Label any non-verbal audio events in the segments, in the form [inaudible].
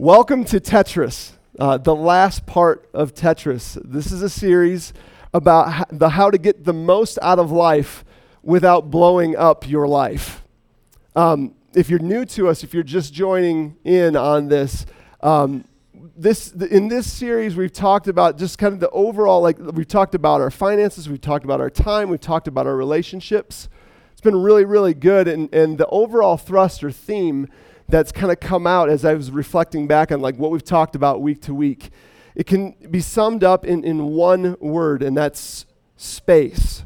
Welcome to Tetris, uh, the last part of Tetris. This is a series about the, how to get the most out of life without blowing up your life. Um, if you're new to us, if you're just joining in on this, um, this in this series we've talked about just kind of the overall like we've talked about our finances, we've talked about our time, we've talked about our relationships. It's been really, really good, and, and the overall thrust or theme that's kind of come out as I was reflecting back on like what we've talked about week to week. It can be summed up in, in one word, and that's space.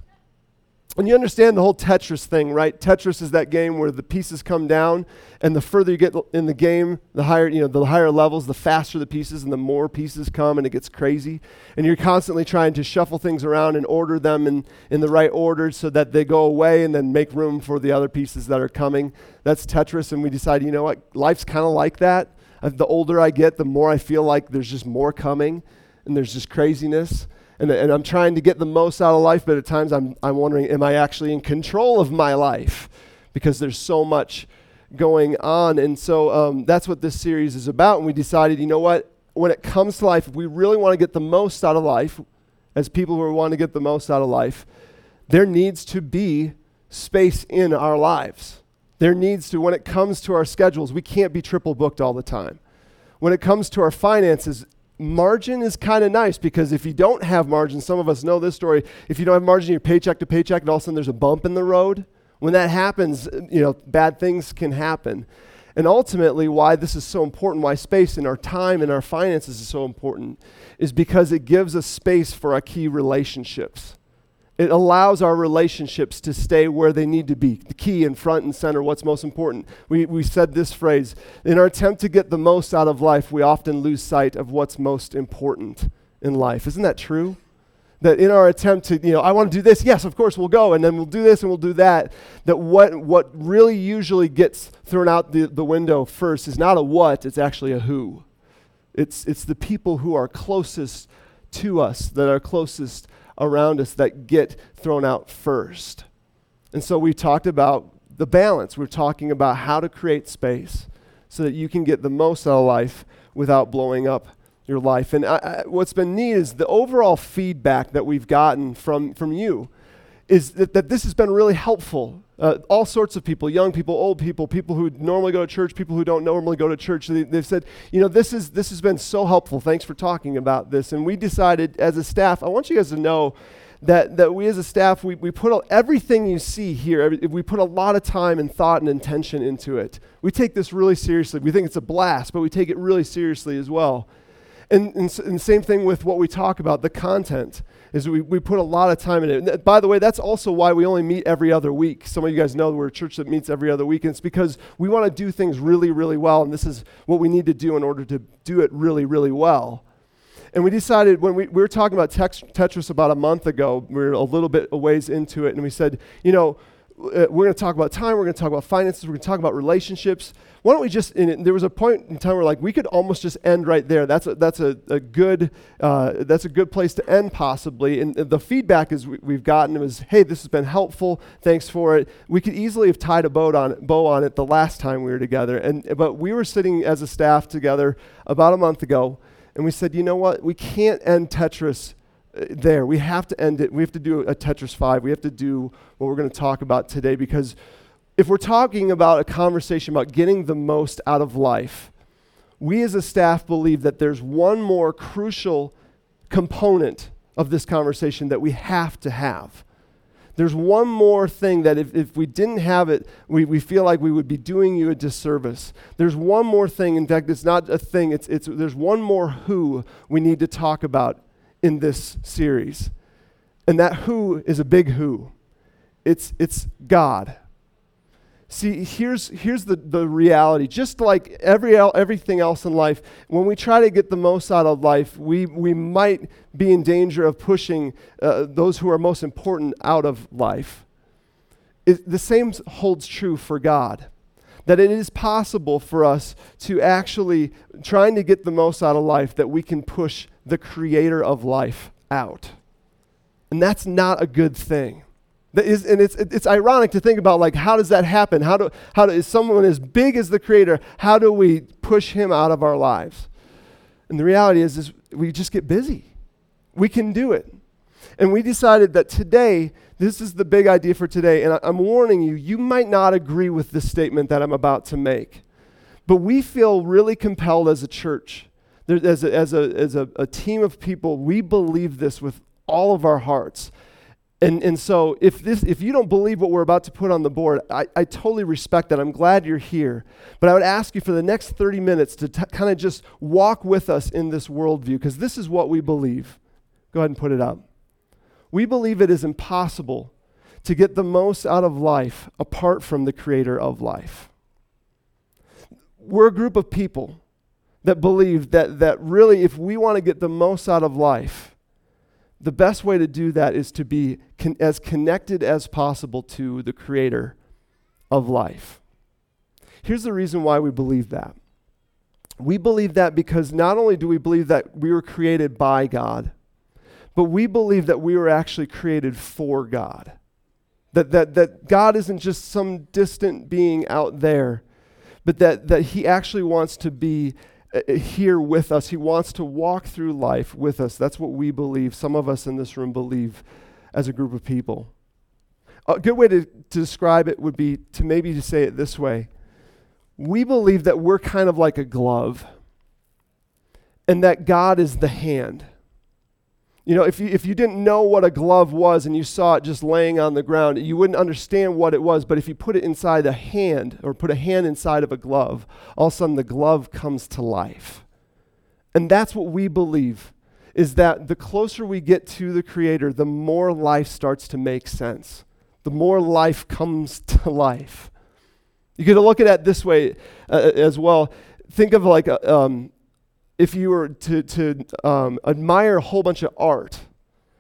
And you understand the whole Tetris thing, right? Tetris is that game where the pieces come down, and the further you get in the game, the higher, you know, the higher levels, the faster the pieces, and the more pieces come, and it gets crazy. And you're constantly trying to shuffle things around and order them in, in the right order so that they go away and then make room for the other pieces that are coming. That's Tetris, and we decide, you know what? Life's kind of like that. Uh, the older I get, the more I feel like there's just more coming, and there's just craziness and, and I'm trying to get the most out of life, but at times I'm, I'm wondering, am I actually in control of my life? Because there's so much going on. And so um, that's what this series is about. And we decided, you know what? When it comes to life, if we really want to get the most out of life, as people who want to get the most out of life, there needs to be space in our lives. There needs to, when it comes to our schedules, we can't be triple booked all the time. When it comes to our finances, margin is kind of nice because if you don't have margin, some of us know this story. If you don't have margin, you're paycheck to paycheck, and all of a sudden there's a bump in the road. When that happens, you know, bad things can happen. And ultimately, why this is so important, why space in our time and our finances is so important, is because it gives us space for our key relationships. It allows our relationships to stay where they need to be, the key and front and center, what's most important. We, we said this phrase in our attempt to get the most out of life, we often lose sight of what's most important in life. Isn't that true? That in our attempt to, you know, I want to do this, yes, of course we'll go, and then we'll do this and we'll do that. That what, what really usually gets thrown out the, the window first is not a what, it's actually a who. It's, it's the people who are closest to us, that are closest around us that get thrown out first. And so we talked about the balance. We're talking about how to create space so that you can get the most out of life without blowing up your life. And I, I, what's been neat is the overall feedback that we've gotten from, from you is that, that this has been really helpful uh, all sorts of people, young people, old people, people who normally go to church, people who don't normally go to church. They, have said, you know, this, is, this has been so helpful. Thanks for talking about this. And we decided as a staff, I want you guys to know that, that we as a staff, we, we put a, everything you see here, every, we put a lot of time and thought and intention into it. We take this really seriously. We think it's a blast, but we take it really seriously as well. And, and, and same thing with what we talk about, the content is we, we put a lot of time in it. And by the way, that's also why we only meet every other week. Some of you guys know we're a church that meets every other week, and it's because we want to do things really, really well, and this is what we need to do in order to do it really, really well. And we decided when we, we were talking about Tetris about a month ago, we were a little bit a ways into it, and we said, you know, we're going to talk about time, we're going to talk about finances, we're going to talk about relationships. Why don't we just, there was a point in time where like we could almost just end right there. That's a, that's a, a good, uh, that's a good place to end possibly. And the feedback is we, have gotten was, hey, this has been helpful, thanks for it. We could easily have tied a boat on it, bow on it the last time we were together. And, but we were sitting as a staff together about a month ago, and we said, you know what, we can't end Tetris there. We have to end it. We have to do a Tetris 5. We have to do what we're going to talk about today because if we're talking about a conversation about getting the most out of life, we as a staff believe that there's one more crucial component of this conversation that we have to have. There's one more thing that if, if we didn't have it, we, we feel like we would be doing you a disservice. There's one more thing. In fact, it's not a thing, it's, it's, there's one more who we need to talk about in this series. And that who is a big who. It's, it's God. See, here's, here's the, the reality. Just like every everything else in life, when we try to get the most out of life, we, we might be in danger of pushing uh, those who are most important out of life. It, the same holds true for God that it is possible for us to actually, trying to get the most out of life, that we can push the creator of life out. And that's not a good thing. That is, and it's, it's ironic to think about like how does that happen? How do, how do, is someone as big as the creator, how do we push him out of our lives. And the reality is, is we just get busy. We can do it. And we decided that today, this is the big idea for today. And I, I'm warning you, you might not agree with this statement that I'm about to make. But we feel really compelled as a church, there, as, a, as, a, as a, a team of people, we believe this with all of our hearts. And, and so if, this, if you don't believe what we're about to put on the board, I, I totally respect that. I'm glad you're here. But I would ask you for the next 30 minutes to t- kind of just walk with us in this worldview, because this is what we believe. Go ahead and put it up. We believe it is impossible to get the most out of life apart from the creator of life. We're a group of people that believe that, that really, if we want to get the most out of life, the best way to do that is to be con- as connected as possible to the creator of life. Here's the reason why we believe that. We believe that because not only do we believe that we were created by God, but we believe that we were actually created for God. That, that, that God isn't just some distant being out there, but that, that He actually wants to be Uh, uh, here with us. He wants to walk through life with us. That's what we believe. Some of us in this room believe as a group of people. A good way to, to describe it would be to maybe to say it this way We believe that we're kind of like a glove, and that God is the hand. You know, if you, if you didn't know what a glove was and you saw it just laying on the ground, you wouldn't understand what it was. But if you put it inside a hand or put a hand inside of a glove, all of a sudden the glove comes to life. And that's what we believe is that the closer we get to the Creator, the more life starts to make sense, the more life comes [laughs] to life. You could look at it this way uh, as well. Think of like a, um, if you were to, to um, admire a whole bunch of art,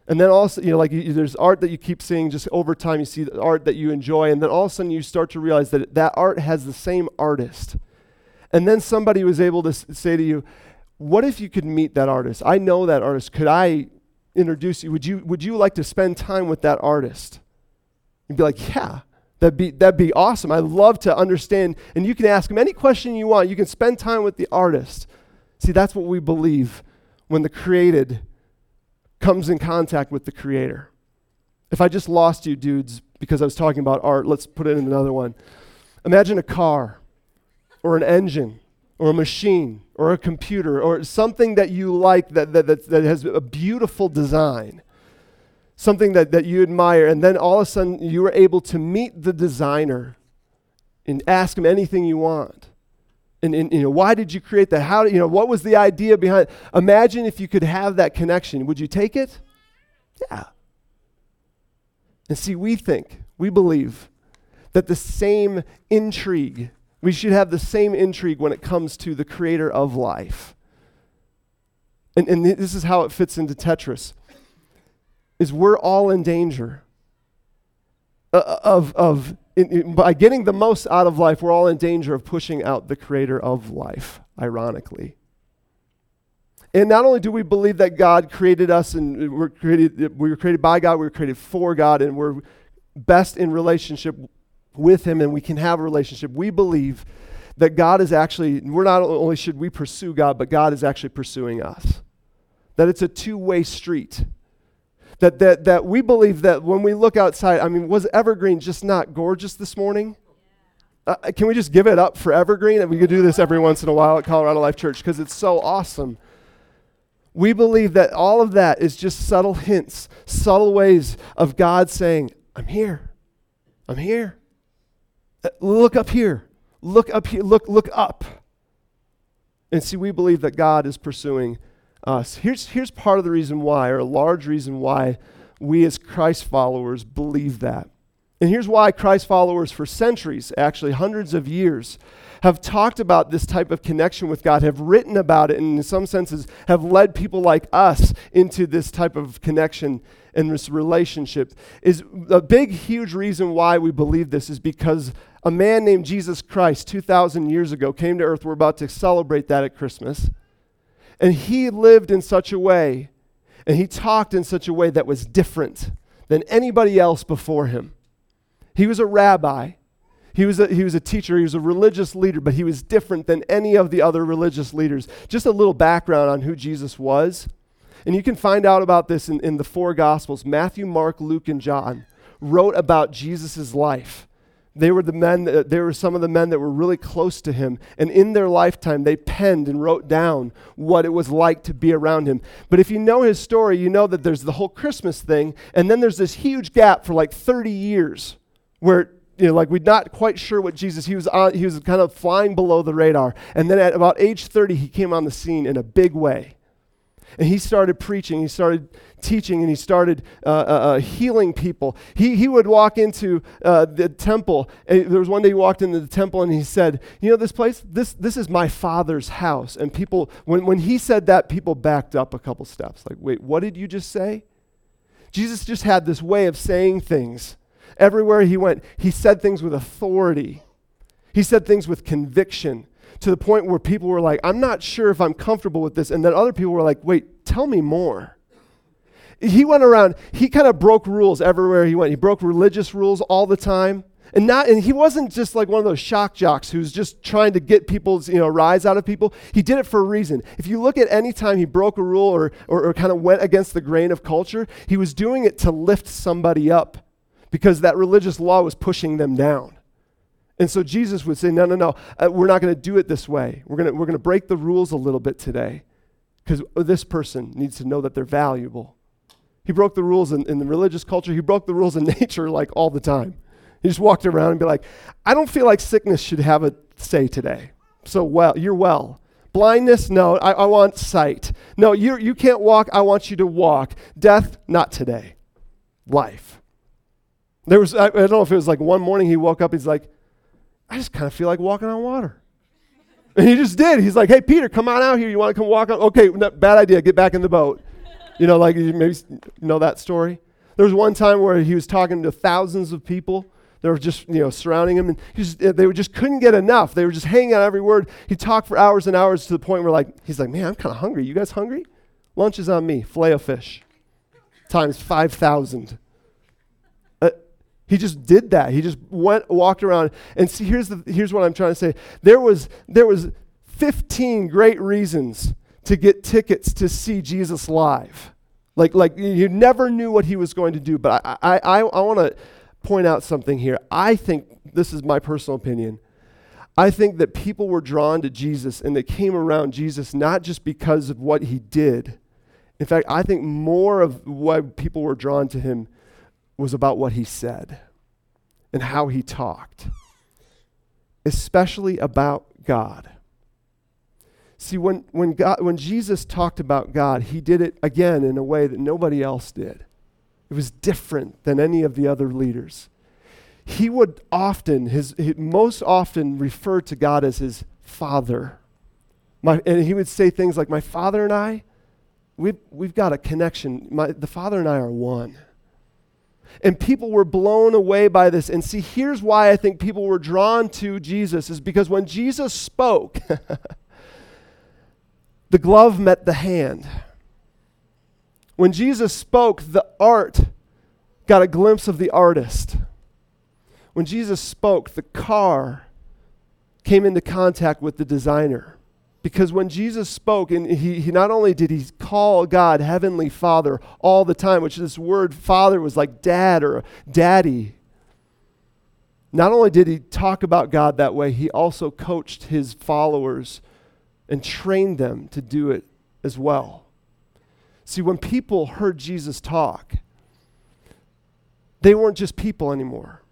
and then also, you know, like you, there's art that you keep seeing just over time, you see the art that you enjoy, and then all of a sudden you start to realize that that art has the same artist. And then somebody was able to s- say to you, What if you could meet that artist? I know that artist. Could I introduce you? Would you, would you like to spend time with that artist? You'd be like, Yeah. That'd be, that'd be awesome. I'd love to understand. And you can ask him any question you want. You can spend time with the artist. See, that's what we believe when the created comes in contact with the creator. If I just lost you, dudes, because I was talking about art, let's put it in another one. Imagine a car or an engine or a machine or a computer or something that you like that, that, that, that has a beautiful design, something that, that you admire, and then all of a sudden you are able to meet the designer and ask him anything you want. And, and, you know, why did you create that? How, you know, what was the idea behind Imagine if you could have that connection. Would you take it? Yeah. And see, we think, we believe that the same intrigue, we should have the same intrigue when it comes to the creator of life. And, and this is how it fits into Tetris, is we're all in danger uh, of, of in, in, by getting the most out of life, we're all in danger of pushing out the creator of life, ironically. And not only do we believe that God created us and we're created, we were created by God, we were created for God, and we're best in relationship with Him and we can have a relationship, we believe that God is actually, we're not only should we pursue God, but God is actually pursuing us. That it's a two way street. That, that, that we believe that when we look outside, I mean, was Evergreen just not gorgeous this morning? Uh, can we just give it up for Evergreen? And we could do this every once in a while at Colorado Life Church because it's so awesome. We believe that all of that is just subtle hints, subtle ways of God saying, I'm here. I'm here. Uh, look up here. Look up here. Look, look up. And see, we believe that God is pursuing us. Here's, here's part of the reason why, or a large reason why we as Christ followers believe that. And here's why Christ followers for centuries, actually hundreds of years, have talked about this type of connection with God, have written about it, and in some senses have led people like us into this type of connection and this relationship. Is a big, huge reason why we believe this is because a man named Jesus Christ 2,000 years ago came to earth. We're about to celebrate that at Christmas. And he lived in such a way, and he talked in such a way that was different than anybody else before him. He was a rabbi. He was, a, he was a teacher, he was a religious leader, but he was different than any of the other religious leaders. Just a little background on who Jesus was. And you can find out about this in, in the four Gospels Matthew, Mark, Luke, and John wrote about Jesus' life. They were the men, that, they were some of the men that were really close to him. And in their lifetime, they penned and wrote down what it was like to be around him. But if you know his story, you know that there's the whole Christmas thing. And then there's this huge gap for like 30 years where you know, like we're not quite sure what Jesus. He was on, he was kind of flying below the radar, and then at about age 30, he came on the scene in a big way, and he started preaching. He started teaching, and he started uh, uh, uh, healing people. He he would walk into uh, the temple. And there was one day he walked into the temple, and he said, "You know this place? This this is my father's house." And people, when when he said that, people backed up a couple steps. Like, wait, what did you just say? Jesus just had this way of saying things Everywhere he went, he said things with authority. He said things with conviction to the point where people were like, I'm not sure if I'm comfortable with this. And then other people were like, wait, tell me more. He went around, he kind of broke rules everywhere he went. He broke religious rules all the time. And not and he wasn't just like one of those shock jocks who's just trying to get people's, you know, rise out of people. He did it for a reason. If you look at any time he broke a rule or, or, or kind of went against the grain of culture, he was doing it to lift somebody up because that religious law was pushing them down. And so Jesus would say, No, no, no, uh, we're not going to do it this way. We're going we're to break the rules a little bit today because this person needs to know that they're valuable. He broke the rules in, in the religious culture, he broke the rules in [laughs] nature like all the time. He just walked around and be like, I don't feel like sickness should have a say today. So, well, you're well. Blindness, no, I, I want sight. No, you, you can't walk, I want you to walk. Death, not today. Life. There was, I, I don't know if it was like one morning he woke up, he's like, I just kind of feel like walking on water. And he just did. He's like, hey, Peter, come on out here. You want to come walk on? Okay, no, bad idea. Get back in the boat. You know, like, you maybe know that story? There was one time where he was talking to thousands of people. They were just, you know, surrounding him, and just, eh, they just couldn't get enough. They were just hanging on every word. He talked for hours and hours to the point where, like, he's like, man, I'm kind of hungry. You guys hungry? Lunch is on me. Filet of fish times 5,000. He just did that. He just went, walked around. And see, here's, the, here's what I'm trying to say. There was, there was 15 great reasons to get tickets to see Jesus live. Like, like you never knew what he was going to do. But I, I, I, I want to point out something here. I think, this is my personal opinion, I think that people were drawn to Jesus and they came around Jesus not just because of what he did. In fact, I think more of why people were drawn to him was about what he said and how he talked, especially about God. See, when, when, God, when Jesus talked about God, he did it again in a way that nobody else did. It was different than any of the other leaders. He would often, his, he most often refer to God as his father. My, and he would say things like, My father and I, we've, we've got a connection. My, the father and I are one. And people were blown away by this. And see, here's why I think people were drawn to Jesus is because when Jesus spoke, [laughs] the glove met the hand. When Jesus spoke, the art got a glimpse of the artist. When Jesus spoke, the car came into contact with the designer. Because when Jesus spoke, and he, he not only did he call God Heavenly Father all the time, which this word father was like dad or daddy. Not only did he talk about God that way, he also coached his followers and trained them to do it as well. See, when people heard Jesus talk, they weren't just people anymore,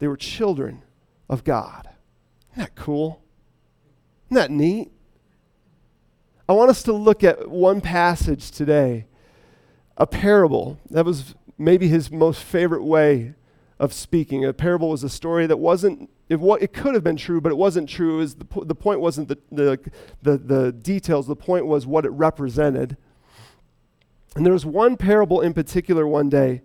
they were children of God. Isn't that cool? Isn't that neat? I want us to look at one passage today, a parable. That was maybe his most favorite way of speaking. A parable was a story that wasn't, it, it could have been true, but it wasn't true. It was the, the point wasn't the, the, the, the details, the point was what it represented. And there was one parable in particular one day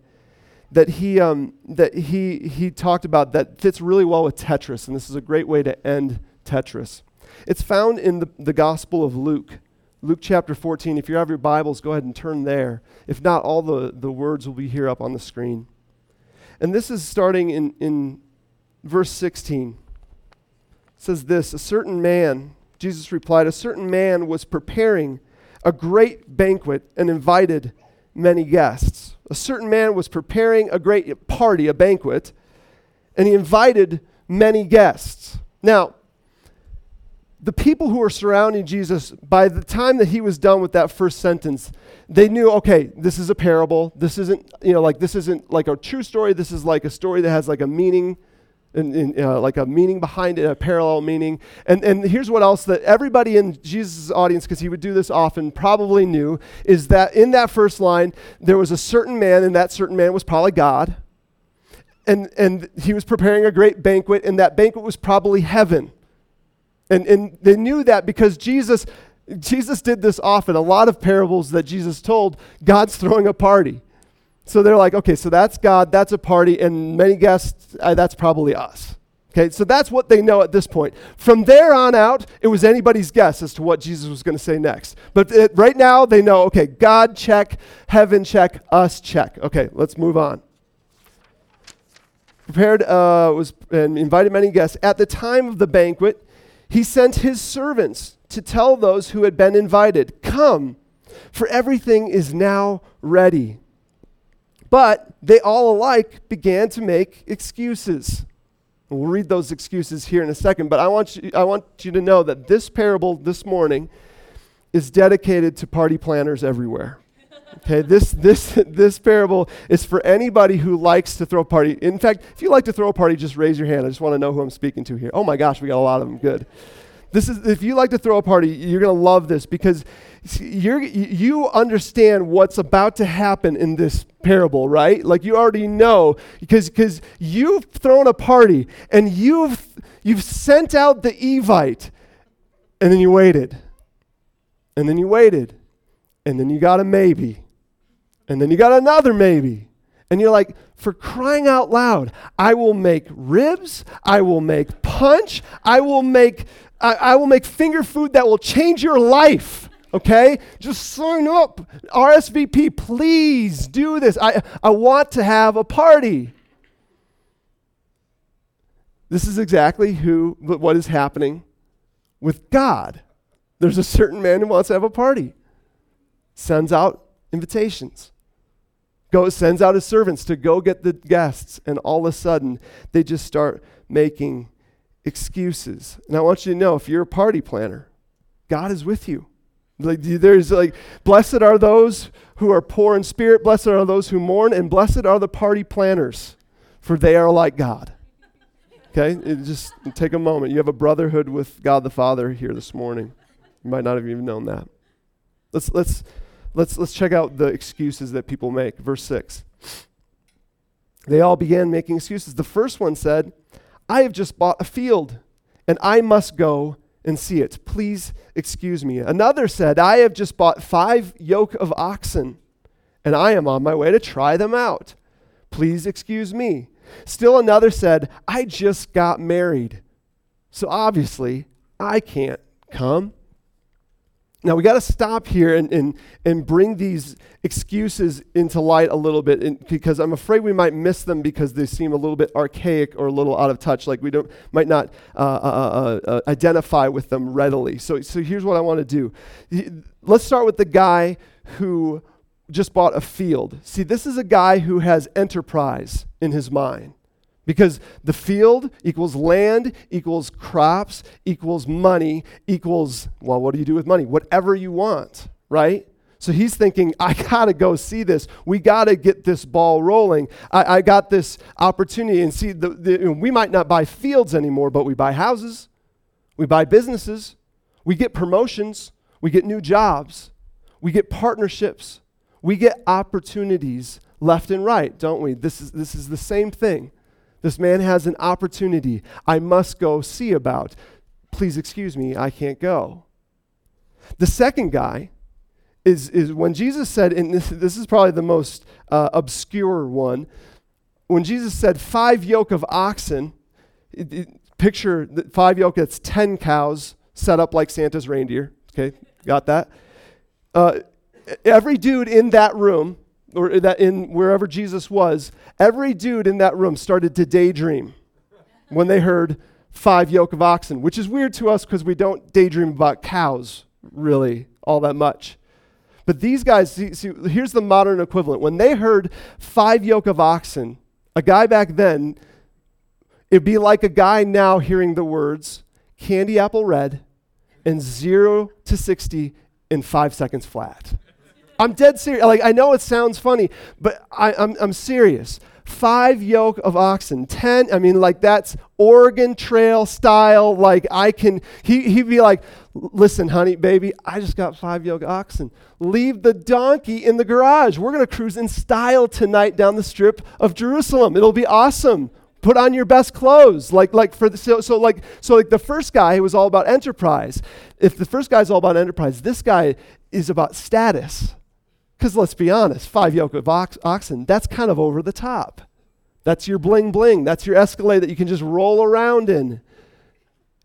that he, um, that he, he talked about that fits really well with Tetris, and this is a great way to end Tetris. It's found in the, the Gospel of Luke. Luke chapter 14. If you have your Bibles, go ahead and turn there. If not, all the, the words will be here up on the screen. And this is starting in, in verse 16 says this A certain man, Jesus replied, a certain man was preparing a great banquet and invited many guests. A certain man was preparing a great party, a banquet, and he invited many guests. Now, the people who were surrounding Jesus, by the time that he was done with that first sentence, they knew, okay, this is a parable. This isn't, you know, like this isn't like a true story. This is like a story that has like a meaning, and, uh, like a meaning behind it, a parallel meaning. And and here's what else that everybody in Jesus' audience, because he would do this often, probably knew is that in that first line there was a certain man, and that certain man was probably God. And and he was preparing a great banquet, and that banquet was probably heaven. And, and they knew that because Jesus, Jesus did this often. A lot of parables that Jesus told, God's throwing a party. So they're like, okay, so that's God, that's a party, and many guests, uh, that's probably us. Okay, so that's what they know at this point. From there on out, it was anybody's guess as to what Jesus was going to say next. But it, right now, they know, okay, God check, heaven check, us check. Okay, let's move on. Prepared uh, was and invited many guests. At the time of the banquet, he sent his servants to tell those who had been invited, Come, for everything is now ready. But they all alike began to make excuses. We'll read those excuses here in a second, but I want you, I want you to know that this parable this morning is dedicated to party planners everywhere. Okay, this, this, this parable is for anybody who likes to throw a party. In fact, if you like to throw a party, just raise your hand. I just want to know who I'm speaking to here. Oh my gosh, we got a lot of them. Good. This is, if you like to throw a party, you're going to love this because you're, you understand what's about to happen in this parable, right? Like you already know because because you've thrown a party and you've you've sent out the Evite, and then you waited, and then you waited, and then you got a maybe, and then you got another maybe. And you're like, for crying out loud, I will make ribs, I will make punch, I will make I, I will make finger food that will change your life. Okay? Just sign up. RSVP, please do this. I, I want to have a party. This is exactly who what is happening with God. There's a certain man who wants to have a party. Sends out invitations goes, sends out his servants to go get the guests, and all of a sudden they just start making excuses. And I want you to know if you're a party planner, God is with you. Like, there's like, blessed are those who are poor in spirit, blessed are those who mourn, and blessed are the party planners, for they are like God. Okay? It just take a moment. You have a brotherhood with God the Father here this morning. You might not have even known that. Let's, let's Let's, let's check out the excuses that people make. Verse 6. They all began making excuses. The first one said, I have just bought a field and I must go and see it. Please excuse me. Another said, I have just bought five yoke of oxen and I am on my way to try them out. Please excuse me. Still another said, I just got married. So obviously, I can't come. Now, we got to stop here and, and, and bring these excuses into light a little bit in, because I'm afraid we might miss them because they seem a little bit archaic or a little out of touch, like we don't, might not uh, uh, uh, uh identify with them readily. So, so here's what I want to do. Let's start with the guy who just bought a field. See, this is a guy who has enterprise in his mind. Because the field equals land, equals crops, equals money, equals, well, what do you do with money? Whatever you want, right? So he's thinking, [laughs] I gotta go see this. We gotta get this ball rolling. I, I got this opportunity. And see, the, the, we might not buy fields anymore, but we buy houses, we buy businesses, we get promotions, we get new jobs, we get partnerships, we get opportunities left and right, don't we? This is, this is the same thing. This man has an opportunity I must go see about. Please excuse me, I can't go. The second guy is, is when Jesus said, and this, this is probably the most uh, obscure one, when Jesus said five yoke of oxen, it, it, picture five yoke, that's 10 cows set up like Santa's reindeer. Okay, got that? Uh, every dude in that room or that in wherever Jesus was, every dude in that room started to daydream. when they heard five yoke of oxen, which is weird to us because we don't daydream about cows really all that much. But these guys, see, see, here's the modern equivalent. When they heard five yoke of oxen, a guy back then, it'd be like a guy now hearing the words candy apple red and zero to 60 in five seconds flat. I'm dead serious. Like, I know it sounds funny, but I, I'm, I'm serious five yoke of oxen, ten. I mean, like that's Oregon Trail style. Like I can, he, he'd be like, listen, honey, baby, I just got five yoke oxen. Leave the donkey in the garage. We're going to cruise in style tonight down the strip of Jerusalem. It'll be awesome. Put on your best clothes. Like, like for the, so, so like, so like the first guy was all about enterprise. If the first guy's all about enterprise, this guy is about status. Because let's be honest, five yoke of ox- oxen, that's kind of over the top. That's your bling bling. That's your Escalade that you can just roll around in.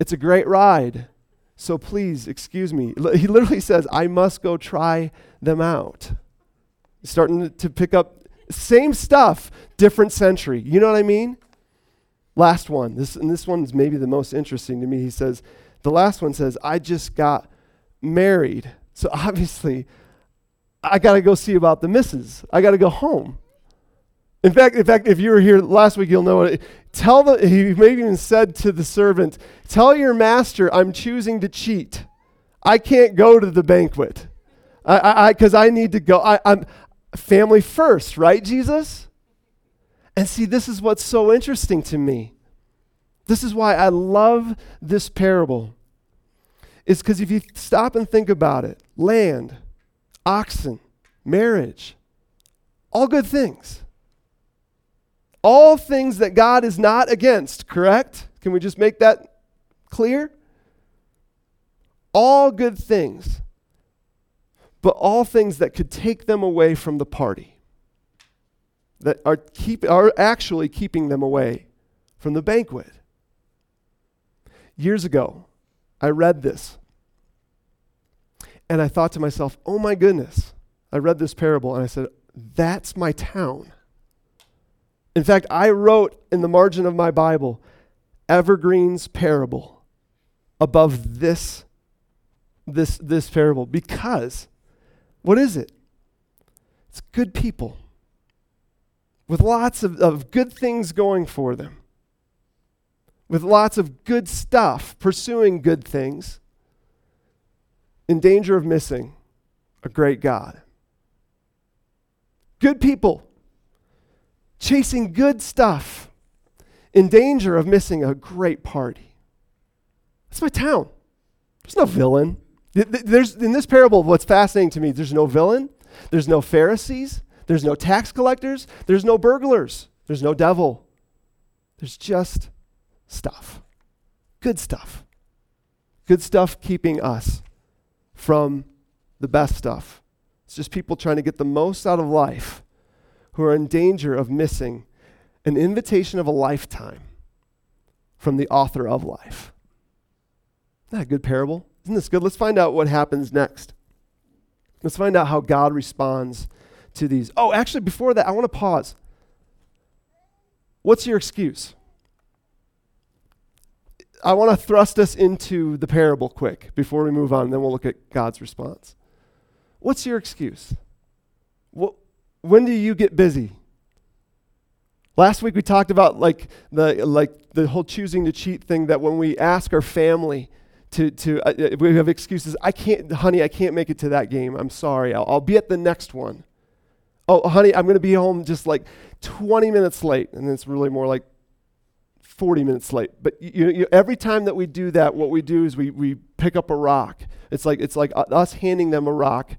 It's a great ride. So please, excuse me. He literally says, I must go try them out. Starting to pick up same stuff, different century. You know what I mean? Last one. This and this one's maybe the most interesting to me. He says, the last one says, I just got married. So obviously, I got to go see about the misses. I got to go home. In fact, in fact, if you were here last week, you'll know it. Tell the he maybe even said to the servant, "Tell your master I'm choosing to cheat. I can't go to the banquet, I because I, I, I, need to go. I, I'm family first, right, Jesus? And see, this is what's so interesting to me. This is why I love this parable. Is because if you stop and think about it, land oxen, marriage, all good things. All things that God is not against, correct? Can we just make that clear? All good things, but all things that could take them away from the party, that are, keep, are actually keeping them away from the banquet. Years ago, I read this and I thought to myself, oh my goodness. I read this parable and I said, that's my town. In fact, I wrote in the margin of my Bible, Evergreen's parable above this, this, this parable because what is it? It's good people with lots of, of good things going for them, with lots of good stuff, pursuing good things in danger of missing a great God. Good people chasing good stuff in danger of missing a great party. That's my town. There's no villain. There's, in this parable, what's fascinating to me, there's no villain, there's no Pharisees, there's no tax collectors, there's no burglars, there's no devil. There's just stuff. Good stuff. Good stuff keeping us from the best stuff. It's just people trying to get the most out of life who are in danger of missing an invitation of a lifetime from the author of life. Isn't that a good parable? Isn't this good? Let's find out what happens next. Let's find out how God responds to these. Oh, actually, before that, I want to pause. What's your excuse? I want to thrust us into the parable quick before we move on, and then we'll look at God's response. What's your excuse? What, when do you get busy? Last week we talked about like the like the whole choosing to cheat thing. That when we ask our family to to uh, uh we have excuses. I can't, honey. I can't make it to that game. I'm sorry. I'll, I'll be at the next one. Oh, honey, I'm going to be home just like 20 minutes late, and it's really more like 40 minutes late. But you, you, every time that we do that, what we do is we, we pick up a rock. It's like, it's like uh, us handing them a rock,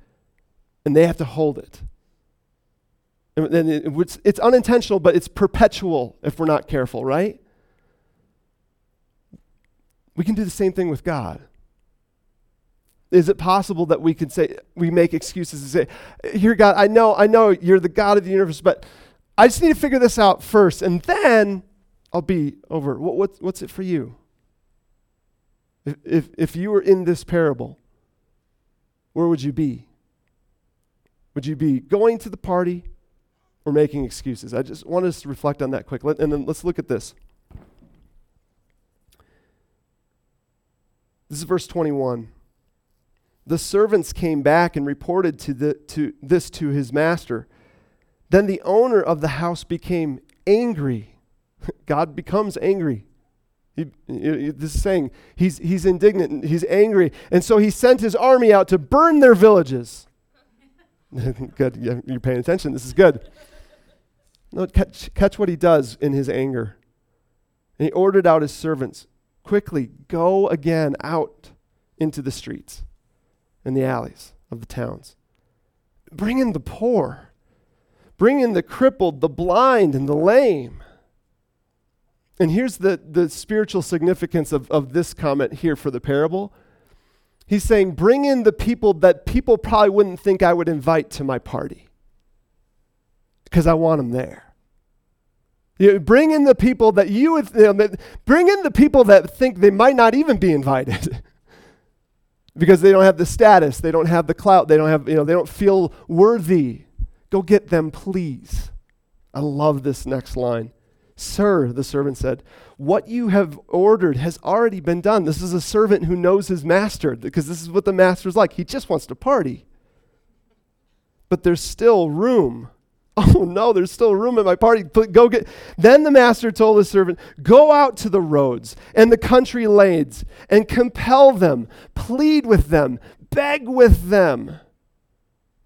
and they have to hold it. And, it, it's, it's unintentional, but it's perpetual if we're not careful, right? We can do the same thing with God. Is it possible that we can say, we make excuses and say, Here, God, I know, I know you're the God of the universe, but I just need to figure this out first, and then I'll be over. What, what, what's it for you? If, if, if you were in this parable, where would you be? Would you be going to the party or making excuses? I just want us to reflect on that quick. Let, and then let's look at this. This is verse 21. The servants came back and reported to the, to this to his master. Then the owner of the house became angry. [laughs] God becomes angry. He, this is saying he's, he's indignant, he's angry. And so he sent his army out to burn their villages. [laughs] good, you're paying attention. This is good. No, catch, catch what he does in his anger. And he ordered out his servants quickly, go again out into the streets and the alleys of the towns. Bring in the poor, bring in the crippled, the blind, and the lame. And here's the, the spiritual significance of, of this comment here for the parable. He's saying, Bring in the people that people probably wouldn't think I would invite to my party because I want them there. You know, bring in the people that you would, you know, bring in the people that think they might not even be invited. [laughs] because they don't have the status, they don't have the clout, they don't have, you know, they don't feel worthy. Go get them, please. I love this next line. Sir, the servant said, what you have ordered has already been done. This is a servant who knows his master because this is what the master's like. He just wants to party. But there's still room [laughs] Oh no, there's still room at my party. Go get. Then the master told the servant, Go out to the roads and the country lanes and compel them, plead with them, beg with them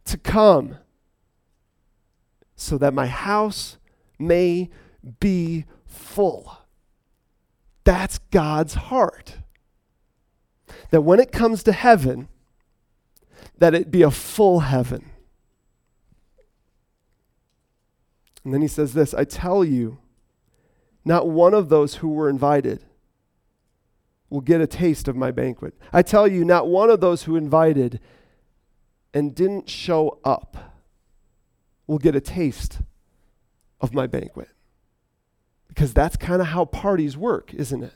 to come so that my house may be full. That's God's heart. That when it comes to heaven, that it be a full heaven And then he says this I tell you, not one of those who were invited will get a taste of my banquet. I tell you, not one of those who invited and didn't show up will get a taste of my banquet. Because that's kind of how parties work, isn't it?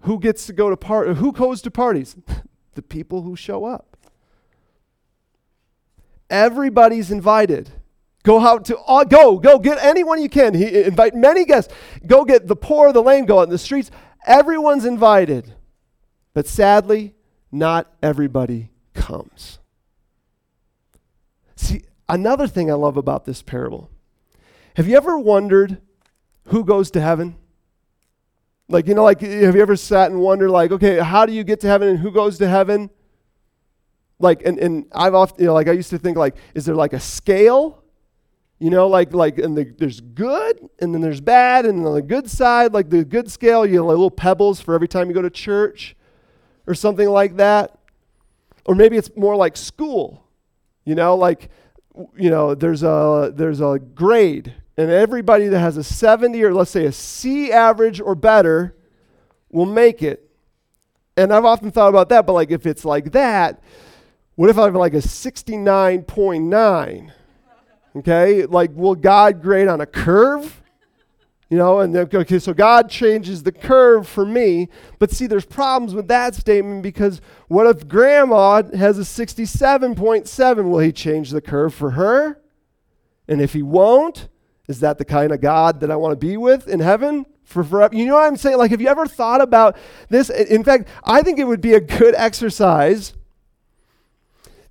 Who gets to go to part who goes to parties? [laughs] the people who show up. Everybody's invited. Go out to all, go, go get anyone you can. He invite many guests. Go get the poor, the lame, go out in the streets. Everyone's invited. But sadly, not everybody comes. See, another thing I love about this parable. Have you ever wondered who goes to heaven? Like, you know, like, have you ever sat and wondered, like, okay, how do you get to heaven and who goes to heaven? Like, and, and I've often, you know, like, I used to think, like, is there like a scale? You know, like like and the, there's good and then there's bad, and on the good side, like the good scale, you have like little pebbles for every time you go to church, or something like that. Or maybe it's more like school. You know, like you know, there's a there's a grade, and everybody that has a 70 or let's say a C average or better will make it. And I've often thought about that, but like if it's like that, what if I have like a 69.9? Okay, like will God grade on a curve? You know, and then, okay, so God changes the curve for me. But see, there's problems with that statement because what if grandma has a 67.7? Will he change the curve for her? And if he won't, is that the kind of God that I want to be with in heaven for forever? You know what I'm saying? Like, have you ever thought about this? In fact, I think it would be a good exercise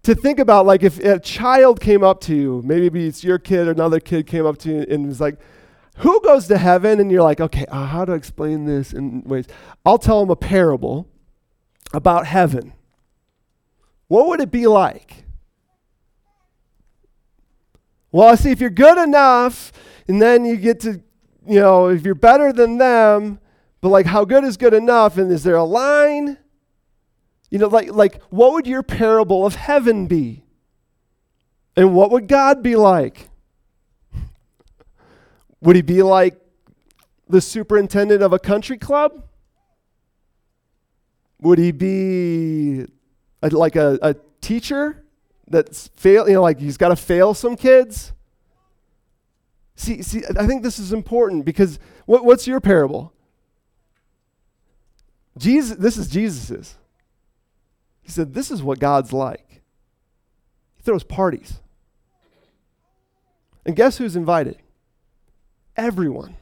to think about like if a child came up to you, maybe it's your kid or another kid came up to you and was like, who goes to heaven? And you're like, okay, uh, how to explain this in ways? I'll tell them a parable about heaven. What would it be like? Well, see if you're good enough, and then you get to, you know, if you're better than them, but like how good is good enough? And is there a line? You know, like, like what would your parable of heaven be? And what would God be like? [laughs] Would he be like the superintendent of a country club? Would he be a, like a, a teacher that's fail, you know, like he's got to fail some kids? See, see, I think this is important because what, what's your parable? Jesus, this is Jesus's. He said, This is what God's like. He throws parties. And guess who's invited? Everyone.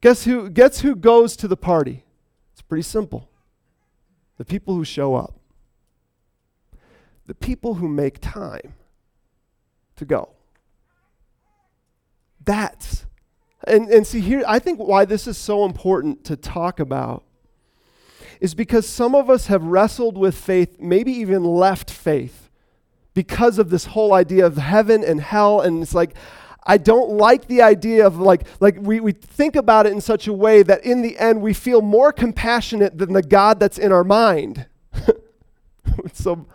Guess who, guess who goes to the party? It's pretty simple the people who show up, the people who make time to go. That's, and, and see here, I think why this is so important to talk about is because some of us have wrestled with faith, maybe even left faith, because of this whole idea of heaven and hell. And it's like, I don't like the idea of like, like we, we think about it in such a way that in the end we feel more compassionate than the God that's in our mind. [laughs] so,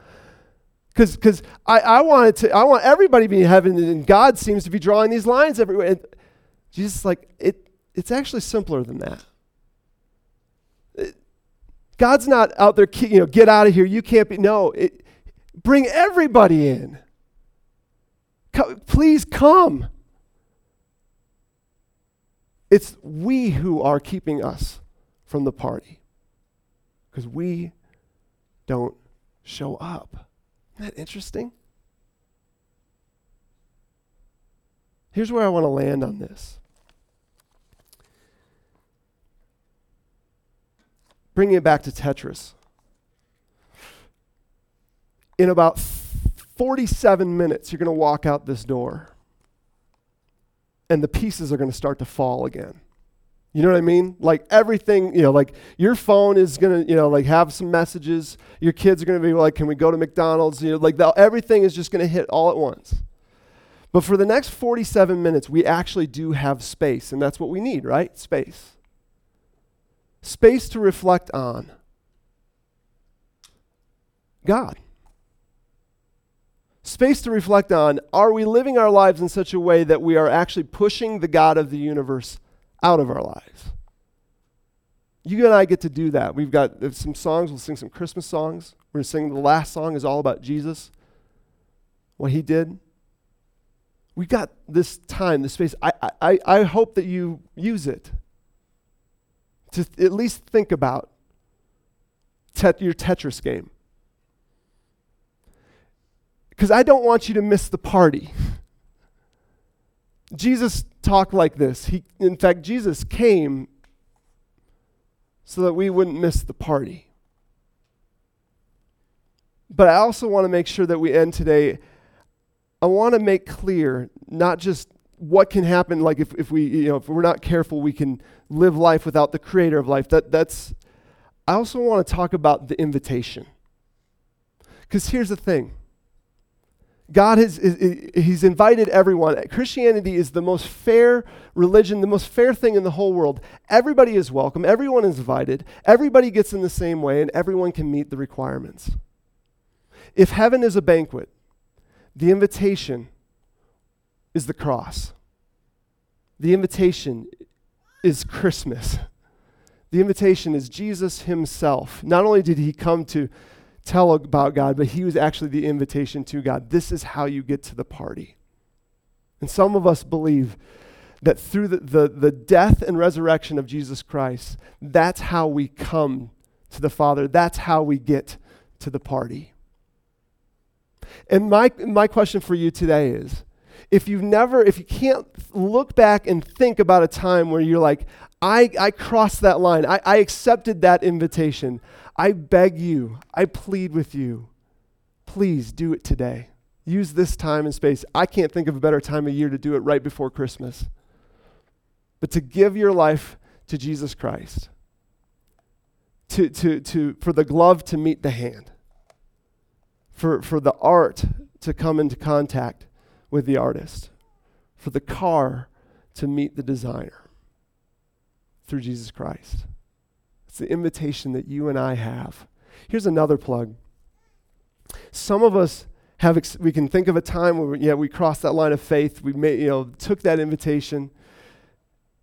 because because I, I wanted to I want everybody to be in heaven and God seems to be drawing these lines everywhere. And Jesus like it it's actually simpler than that. It, God's not out there, you know, get out of here. You can't be. No, it, bring everybody in. please come. It's we who are keeping us from the party because we don't show up. Isn't that interesting? Here's where I want to land on this. Bringing it back to Tetris. In about 47 minutes, you're going to walk out this door and the pieces are going to start to fall again. You know what I mean? Like everything, you know, like your phone is going to, you know, like have some messages. Your kids are going to be like, can we go to McDonald's? You know, like the, everything is just going to hit all at once. But for the next 47 minutes, we actually do have space, and that's what we need, right? Space. Space to reflect on God space to reflect on are we living our lives in such a way that we are actually pushing the God of the universe out of our lives? You and I get to do that. We've got uh, some songs, we'll sing some Christmas songs. We're going to sing the last song is all about Jesus, what he did. We've got this time, this space. I, I, I hope that you use it to at least think about tet- your Tetris game because I don't want you to miss the party. [laughs] Jesus talked like this. He, in fact, Jesus came so that we wouldn't miss the party. But I also want to make sure that we end today. I want to make clear not just what can happen, like if, if we, you know, if we're not careful, we can live life without the creator of life. That, that's, I also want to talk about the invitation. Because here's the thing God has is, he's invited everyone. Christianity is the most fair religion, the most fair thing in the whole world. Everybody is welcome, everyone is invited, everybody gets in the same way, and everyone can meet the requirements. If heaven is a banquet, the invitation is the cross. The invitation is Christmas. The invitation is Jesus himself. Not only did he come to tell about God, but he was actually the invitation to God. This is how you get to the party. And some of us believe that through the, the, the death and resurrection of Jesus Christ, that's how we come to the Father. That's how we get to the party. And my, my question for you today is if you've never, if you can't look back and think about a time where you're like, I, I crossed that line, I, I accepted that invitation, I beg you, I plead with you, please do it today. Use this time and space. I can't think of a better time of year to do it right before Christmas. But to give your life to Jesus Christ, to, to, to, for the glove to meet the hand, for, for the art to come into contact with the artist, for the car to meet the designer through Jesus Christ. It's the invitation that you and I have. Here's another plug. Some of us have, ex- we can think of a time where, yeah, we crossed that line of faith. We made, you know, took that invitation.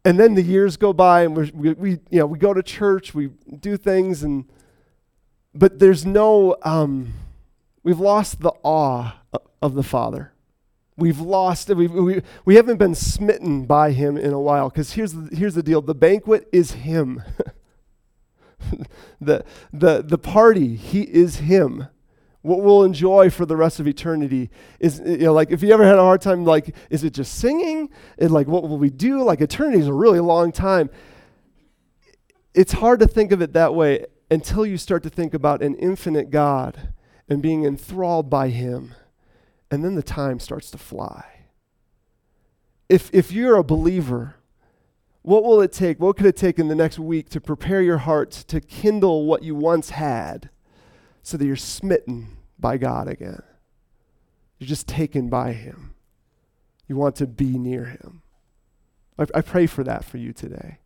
And then the years go by and we we, you know, we go to church, we do things, and, but there's no, um, we've lost the awe of the Father. We've lost, we we, we haven't been smitten by him in a while. Because here's the, here's the deal the banquet is him. [laughs] [laughs] the, the, the party, he is him. what we'll enjoy for the rest of eternity is you know like if you ever had a hard time like is it just singing? And like what will we do? Like eternity is a really long time. It's hard to think of it that way until you start to think about an infinite god and being enthralled by him. And then the time starts to fly. If if you're a believer what will it take what could it take in the next week to prepare your heart to kindle what you once had so that you're smitten by God again. You're just taken by Him. You want to be near Him. I, I pray for that for you today.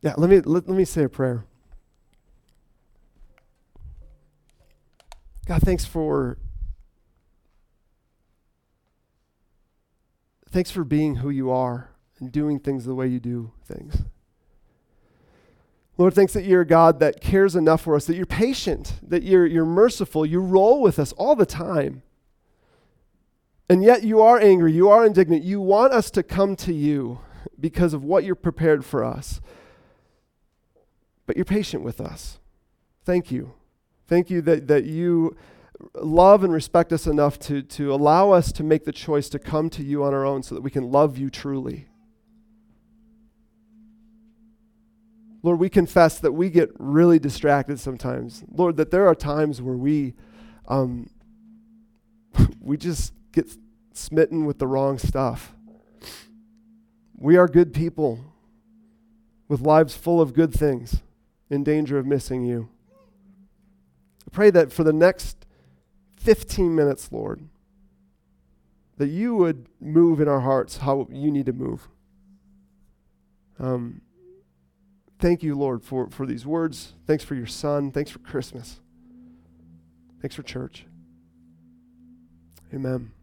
Yeah, let me, let, let me say a prayer. God, thanks for thanks for being who you are and doing things the way you do things. Lord, thanks that you're a God that cares enough for us, that you're patient, that you're, you're merciful, you roll with us all the time. And yet you are angry, you are indignant. You want us to come to you because of what you're prepared for us. But you're patient with us. Thank you. Thank you that, that you love and respect us enough to, to allow us to make the choice to come to you on our own so that we can love you truly. Lord, we confess that we get really distracted sometimes. Lord, that there are times where we um, [laughs] we just get smitten with the wrong stuff. We are good people with lives full of good things in danger of missing you. I pray that for the next 15 minutes, Lord, that you would move in our hearts how you need to move. Um, Thank you, Lord, for, for these words. Thanks for your son. Thanks for Christmas. Thanks for church. Amen.